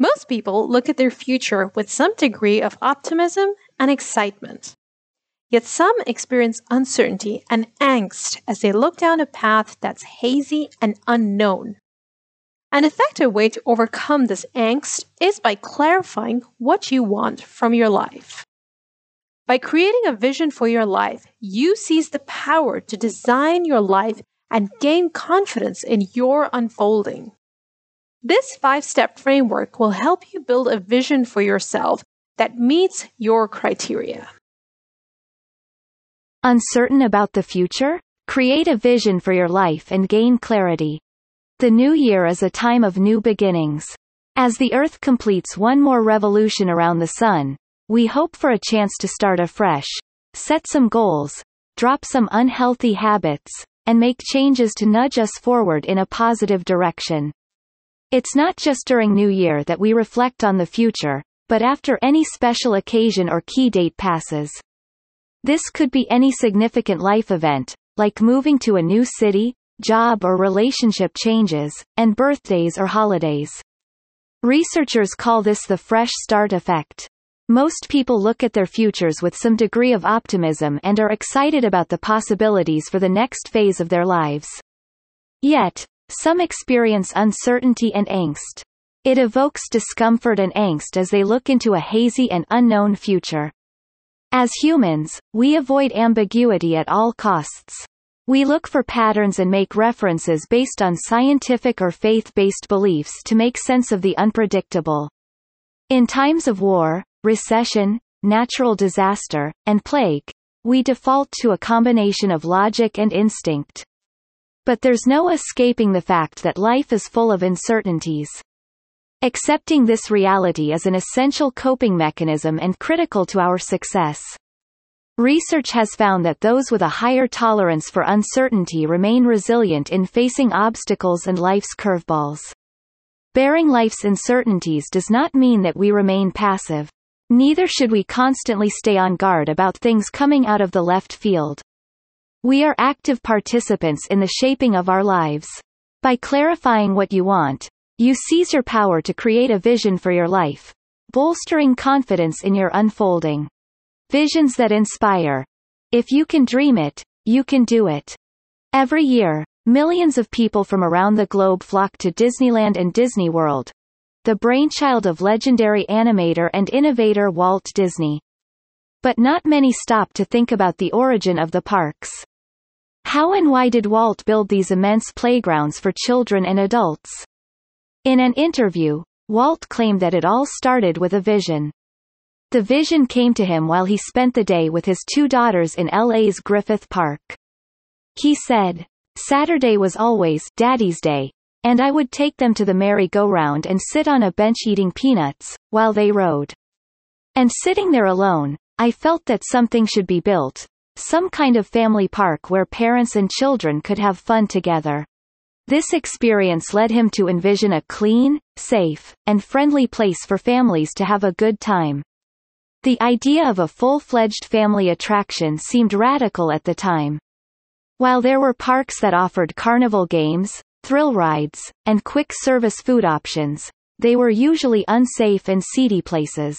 Most people look at their future with some degree of optimism and excitement. Yet some experience uncertainty and angst as they look down a path that's hazy and unknown. An effective way to overcome this angst is by clarifying what you want from your life. By creating a vision for your life, you seize the power to design your life and gain confidence in your unfolding. This five step framework will help you build a vision for yourself that meets your criteria. Uncertain about the future? Create a vision for your life and gain clarity. The new year is a time of new beginnings. As the Earth completes one more revolution around the Sun, we hope for a chance to start afresh, set some goals, drop some unhealthy habits, and make changes to nudge us forward in a positive direction. It's not just during New Year that we reflect on the future, but after any special occasion or key date passes. This could be any significant life event, like moving to a new city, job or relationship changes, and birthdays or holidays. Researchers call this the fresh start effect. Most people look at their futures with some degree of optimism and are excited about the possibilities for the next phase of their lives. Yet, some experience uncertainty and angst. It evokes discomfort and angst as they look into a hazy and unknown future. As humans, we avoid ambiguity at all costs. We look for patterns and make references based on scientific or faith-based beliefs to make sense of the unpredictable. In times of war, recession, natural disaster, and plague, we default to a combination of logic and instinct. But there's no escaping the fact that life is full of uncertainties. Accepting this reality is an essential coping mechanism and critical to our success. Research has found that those with a higher tolerance for uncertainty remain resilient in facing obstacles and life's curveballs. Bearing life's uncertainties does not mean that we remain passive. Neither should we constantly stay on guard about things coming out of the left field. We are active participants in the shaping of our lives. By clarifying what you want, you seize your power to create a vision for your life, bolstering confidence in your unfolding. Visions that inspire. If you can dream it, you can do it. Every year, millions of people from around the globe flock to Disneyland and Disney World. The brainchild of legendary animator and innovator Walt Disney. But not many stop to think about the origin of the parks. How and why did Walt build these immense playgrounds for children and adults? In an interview, Walt claimed that it all started with a vision. The vision came to him while he spent the day with his two daughters in LA's Griffith Park. He said, Saturday was always Daddy's Day, and I would take them to the merry-go-round and sit on a bench eating peanuts, while they rode. And sitting there alone, I felt that something should be built, some kind of family park where parents and children could have fun together. This experience led him to envision a clean, safe, and friendly place for families to have a good time. The idea of a full-fledged family attraction seemed radical at the time. While there were parks that offered carnival games, thrill rides, and quick-service food options, they were usually unsafe and seedy places.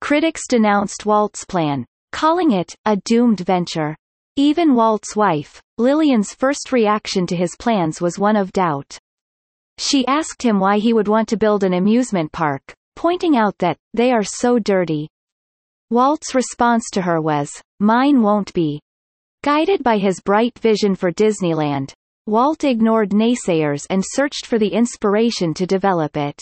Critics denounced Walt's plan, calling it a doomed venture. Even Walt's wife, Lillian's first reaction to his plans was one of doubt. She asked him why he would want to build an amusement park, pointing out that, they are so dirty. Walt's response to her was, mine won't be. Guided by his bright vision for Disneyland, Walt ignored naysayers and searched for the inspiration to develop it.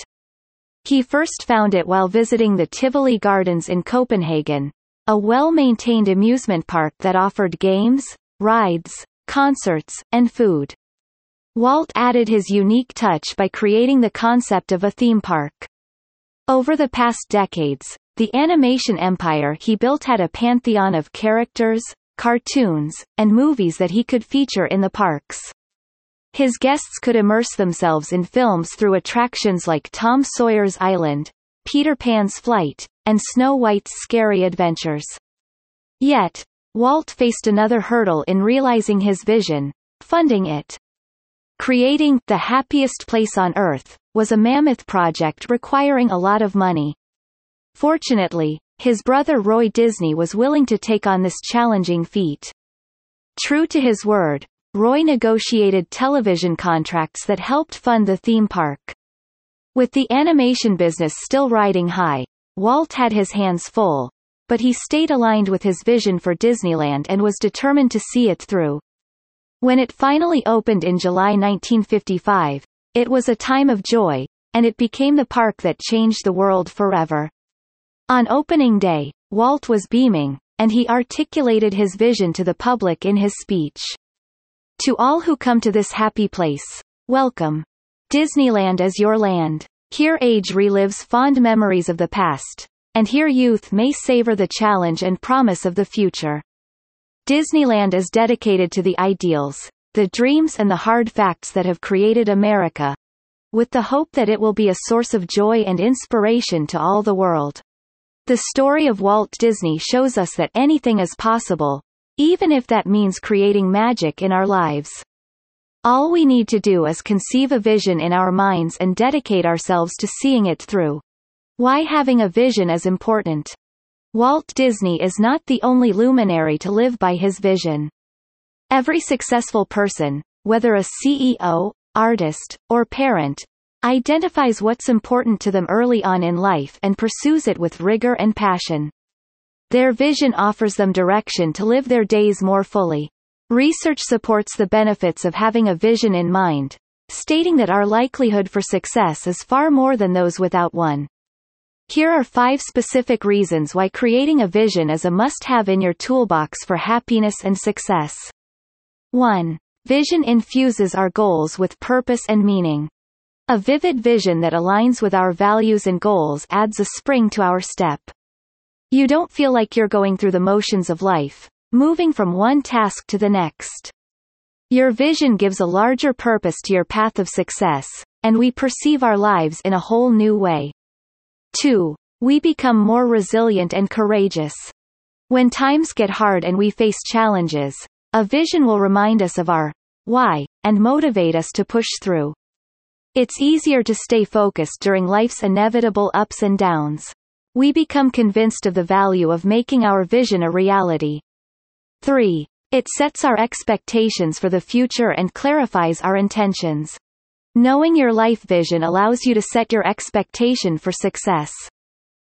He first found it while visiting the Tivoli Gardens in Copenhagen, a well-maintained amusement park that offered games, rides, concerts, and food. Walt added his unique touch by creating the concept of a theme park. Over the past decades, the animation empire he built had a pantheon of characters, cartoons, and movies that he could feature in the parks. His guests could immerse themselves in films through attractions like Tom Sawyer's Island, Peter Pan's Flight, and Snow White's Scary Adventures. Yet, Walt faced another hurdle in realizing his vision, funding it. Creating The Happiest Place on Earth was a mammoth project requiring a lot of money. Fortunately, his brother Roy Disney was willing to take on this challenging feat. True to his word, Roy negotiated television contracts that helped fund the theme park. With the animation business still riding high, Walt had his hands full, but he stayed aligned with his vision for Disneyland and was determined to see it through. When it finally opened in July 1955, it was a time of joy, and it became the park that changed the world forever. On opening day, Walt was beaming, and he articulated his vision to the public in his speech. To all who come to this happy place, welcome. Disneyland is your land. Here age relives fond memories of the past, and here youth may savor the challenge and promise of the future. Disneyland is dedicated to the ideals, the dreams and the hard facts that have created America, with the hope that it will be a source of joy and inspiration to all the world. The story of Walt Disney shows us that anything is possible, even if that means creating magic in our lives. All we need to do is conceive a vision in our minds and dedicate ourselves to seeing it through. Why having a vision is important. Walt Disney is not the only luminary to live by his vision. Every successful person, whether a CEO, artist, or parent, identifies what's important to them early on in life and pursues it with rigor and passion. Their vision offers them direction to live their days more fully. Research supports the benefits of having a vision in mind, stating that our likelihood for success is far more than those without one. Here are five specific reasons why creating a vision is a must-have in your toolbox for happiness and success. 1. Vision infuses our goals with purpose and meaning. A vivid vision that aligns with our values and goals adds a spring to our step. You don't feel like you're going through the motions of life, moving from one task to the next. Your vision gives a larger purpose to your path of success, and we perceive our lives in a whole new way. 2. We become more resilient and courageous. When times get hard and we face challenges, a vision will remind us of our why and motivate us to push through. It's easier to stay focused during life's inevitable ups and downs we become convinced of the value of making our vision a reality. 3. It sets our expectations for the future and clarifies our intentions. Knowing your life vision allows you to set your expectation for success.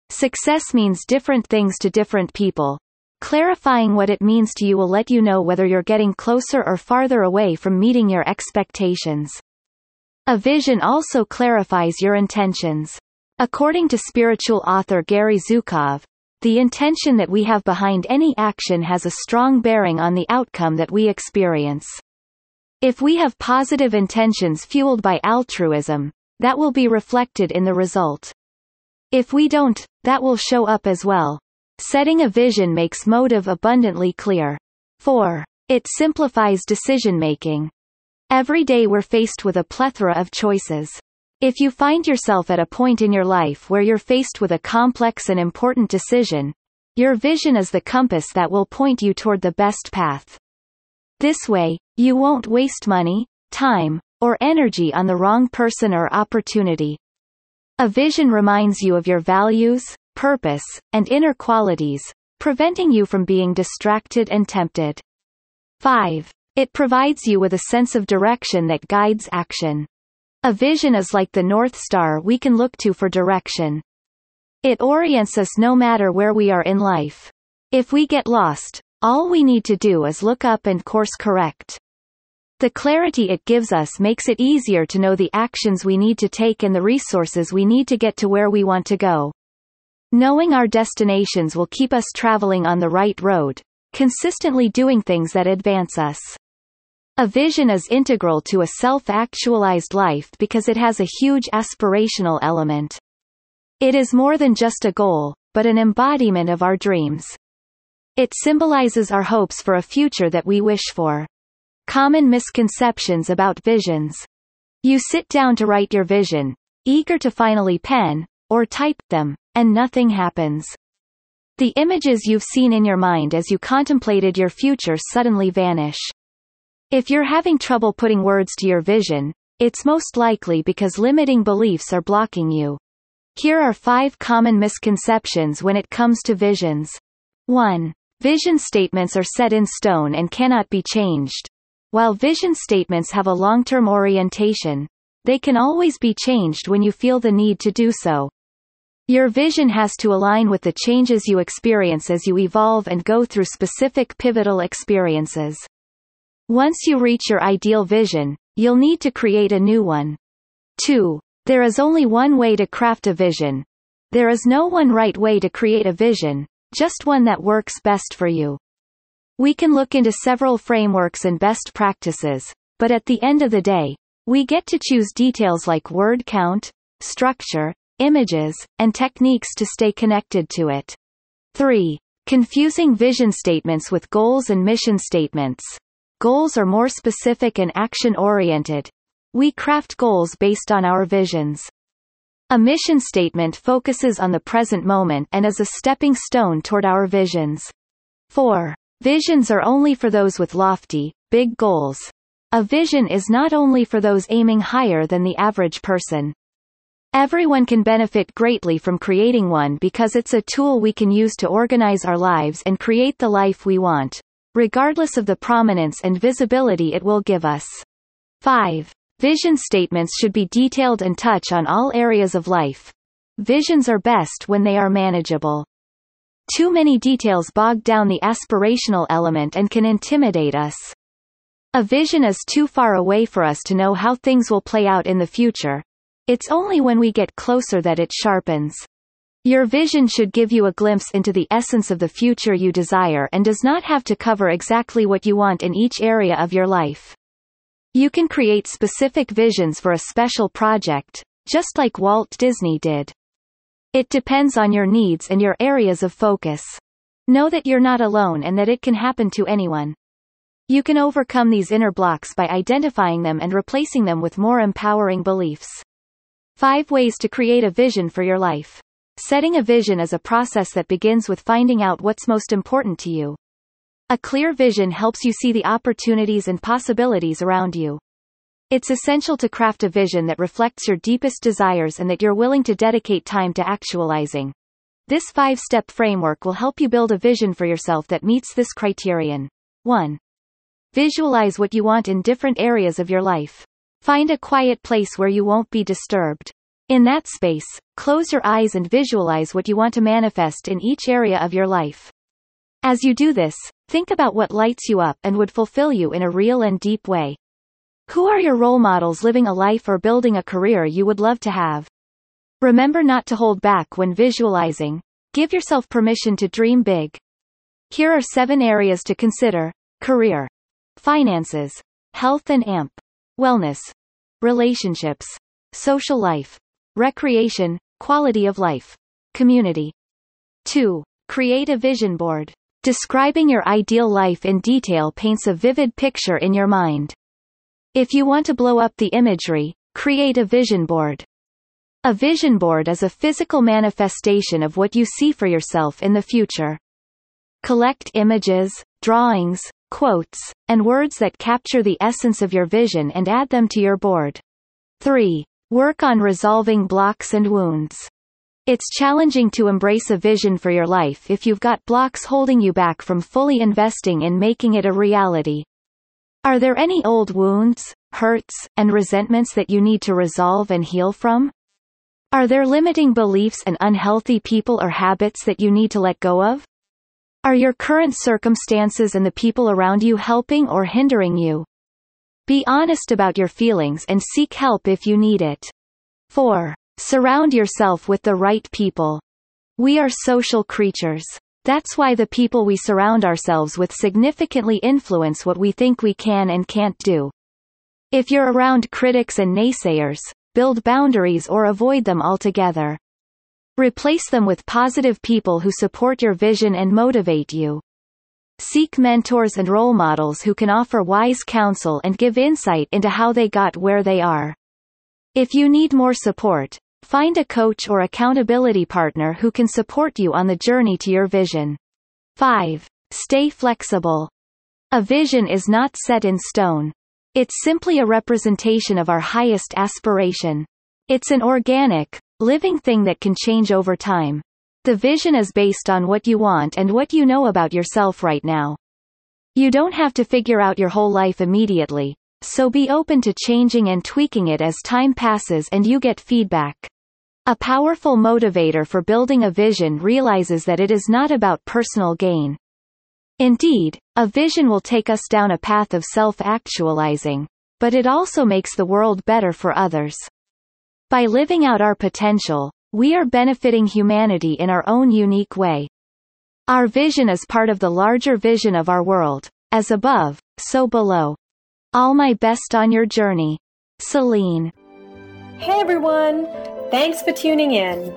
Success means different things to different people. Clarifying what it means to you will let you know whether you're getting closer or farther away from meeting your expectations. A vision also clarifies your intentions. According to spiritual author Gary Zukav, the intention that we have behind any action has a strong bearing on the outcome that we experience. If we have positive intentions fueled by altruism, that will be reflected in the result. If we don't, that will show up as well. Setting a vision makes motive abundantly clear. 4. It simplifies decision making. Every day we're faced with a plethora of choices. If you find yourself at a point in your life where you're faced with a complex and important decision, your vision is the compass that will point you toward the best path. This way, you won't waste money, time, or energy on the wrong person or opportunity. A vision reminds you of your values, purpose, and inner qualities, preventing you from being distracted and tempted. 5. It provides you with a sense of direction that guides action. A vision is like the North Star we can look to for direction. It orients us no matter where we are in life. If we get lost, All we need to do is look up and course correct. The clarity it gives us makes it easier to know the actions we need to take and the resources we need to get to where we want to go. Knowing our destinations will keep us traveling on the right road, consistently doing things that advance us. A vision is integral to a self-actualized life because it has a huge aspirational element. It is more than just a goal, but an embodiment of our dreams. It symbolizes our hopes for a future that we wish for. Common misconceptions about visions. You sit down to write your vision, eager to finally pen, or type them, and nothing happens. The images you've seen in your mind as you contemplated your future suddenly vanish. If you're having trouble putting words to your vision, it's most likely because limiting beliefs are blocking you. Here are five common misconceptions when it comes to visions. 1. Vision statements are set in stone and cannot be changed. While vision statements have a long-term orientation, they can always be changed when you feel the need to do so. Your vision has to align with the changes you experience as you evolve and go through specific pivotal experiences. Once you reach your ideal vision, you'll need to create a new one. 2. There is only one way to craft a vision. There is no one right way to create a vision, just one that works best for you. We can look into several frameworks and best practices, but at the end of the day, we get to choose details like word count, structure, images, and techniques to stay connected to it. 3. Confusing vision statements with goals and mission statements. Goals are more specific and action-oriented. We craft goals based on our visions. A mission statement focuses on the present moment and is a stepping stone toward our visions. 4. Visions are only for those with lofty, big goals. A vision is not only for those aiming higher than the average person. Everyone can benefit greatly from creating one because it's a tool we can use to organize our lives and create the life we want, regardless of the prominence and visibility it will give us. 5. Vision statements should be detailed and touch on all areas of life. Visions are best when they are manageable. Too many details bog down the aspirational element and can intimidate us. A vision is too far away for us to know how things will play out in the future, it's only when we get closer that it sharpens. Your vision should give you a glimpse into the essence of the future you desire and does not have to cover exactly what you want in each area of your life. You can create specific visions for a special project, just like Walt Disney did. It depends on your needs and your areas of focus. Know that you're not alone and that it can happen to anyone. You can overcome these inner blocks by identifying them and replacing them with more empowering beliefs. 5 Ways to create a vision for your life. Setting a vision is a process that begins with finding out what's most important to you. A clear vision helps you see the opportunities and possibilities around you. It's essential to craft a vision that reflects your deepest desires and that you're willing to dedicate time to actualizing. This five-step framework will help you build a vision for yourself that meets this criterion. 1. Visualize what you want in different areas of your life. Find a quiet place where you won't be disturbed. In that space, close your eyes and visualize what you want to manifest in each area of your life. As you do this, think about what lights you up and would fulfill you in a real and deep way. Who are your role models living a life or building a career you would love to have? Remember not to hold back when visualizing. Give yourself permission to dream big. Here are seven areas to consider career, finances, health and amp, wellness, relationships, social life, recreation, quality of life, community. 2. Create a vision board. Describing your ideal life in detail paints a vivid picture in your mind. If you want to blow up the imagery, create a vision board. A vision board is a physical manifestation of what you see for yourself in the future. Collect images, drawings, quotes, and words that capture the essence of your vision and add them to your board. 3. Work on resolving blocks and wounds. It's challenging to embrace a vision for your life if you've got blocks holding you back from fully investing in making it a reality. Are there any old wounds, hurts, and resentments that you need to resolve and heal from? Are there limiting beliefs and unhealthy people or habits that you need to let go of? Are your current circumstances and the people around you helping or hindering you? Be honest about your feelings and seek help if you need it. 4. Surround yourself with the right people. We are social creatures. That's why the people we surround ourselves with significantly influence what we think we can and can't do. If you're around critics and naysayers, build boundaries or avoid them altogether. Replace them with positive people who support your vision and motivate you. Seek mentors and role models who can offer wise counsel and give insight into how they got where they are. If you need more support, find a coach or accountability partner who can support you on the journey to your vision. 5. Stay flexible. A vision is not set in stone. It's simply a representation of our highest aspiration. It's an organic, living thing that can change over time. The vision is based on what you want and what you know about yourself right now. You don't have to figure out your whole life immediately, so be open to changing and tweaking it as time passes and you get feedback. A powerful motivator for building a vision realizes that it is not about personal gain. Indeed, a vision will take us down a path of self-actualizing, but it also makes the world better for others. By living out our potential, we are benefiting humanity in our own unique way. Our vision is part of the larger vision of our world, as above, so below. All my best on your journey. Celine. Hey everyone! Thanks for tuning in.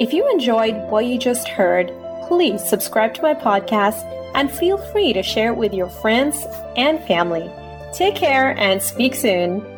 If you enjoyed what you just heard, please subscribe to my podcast and feel free to share it with your friends and family. Take care and speak soon.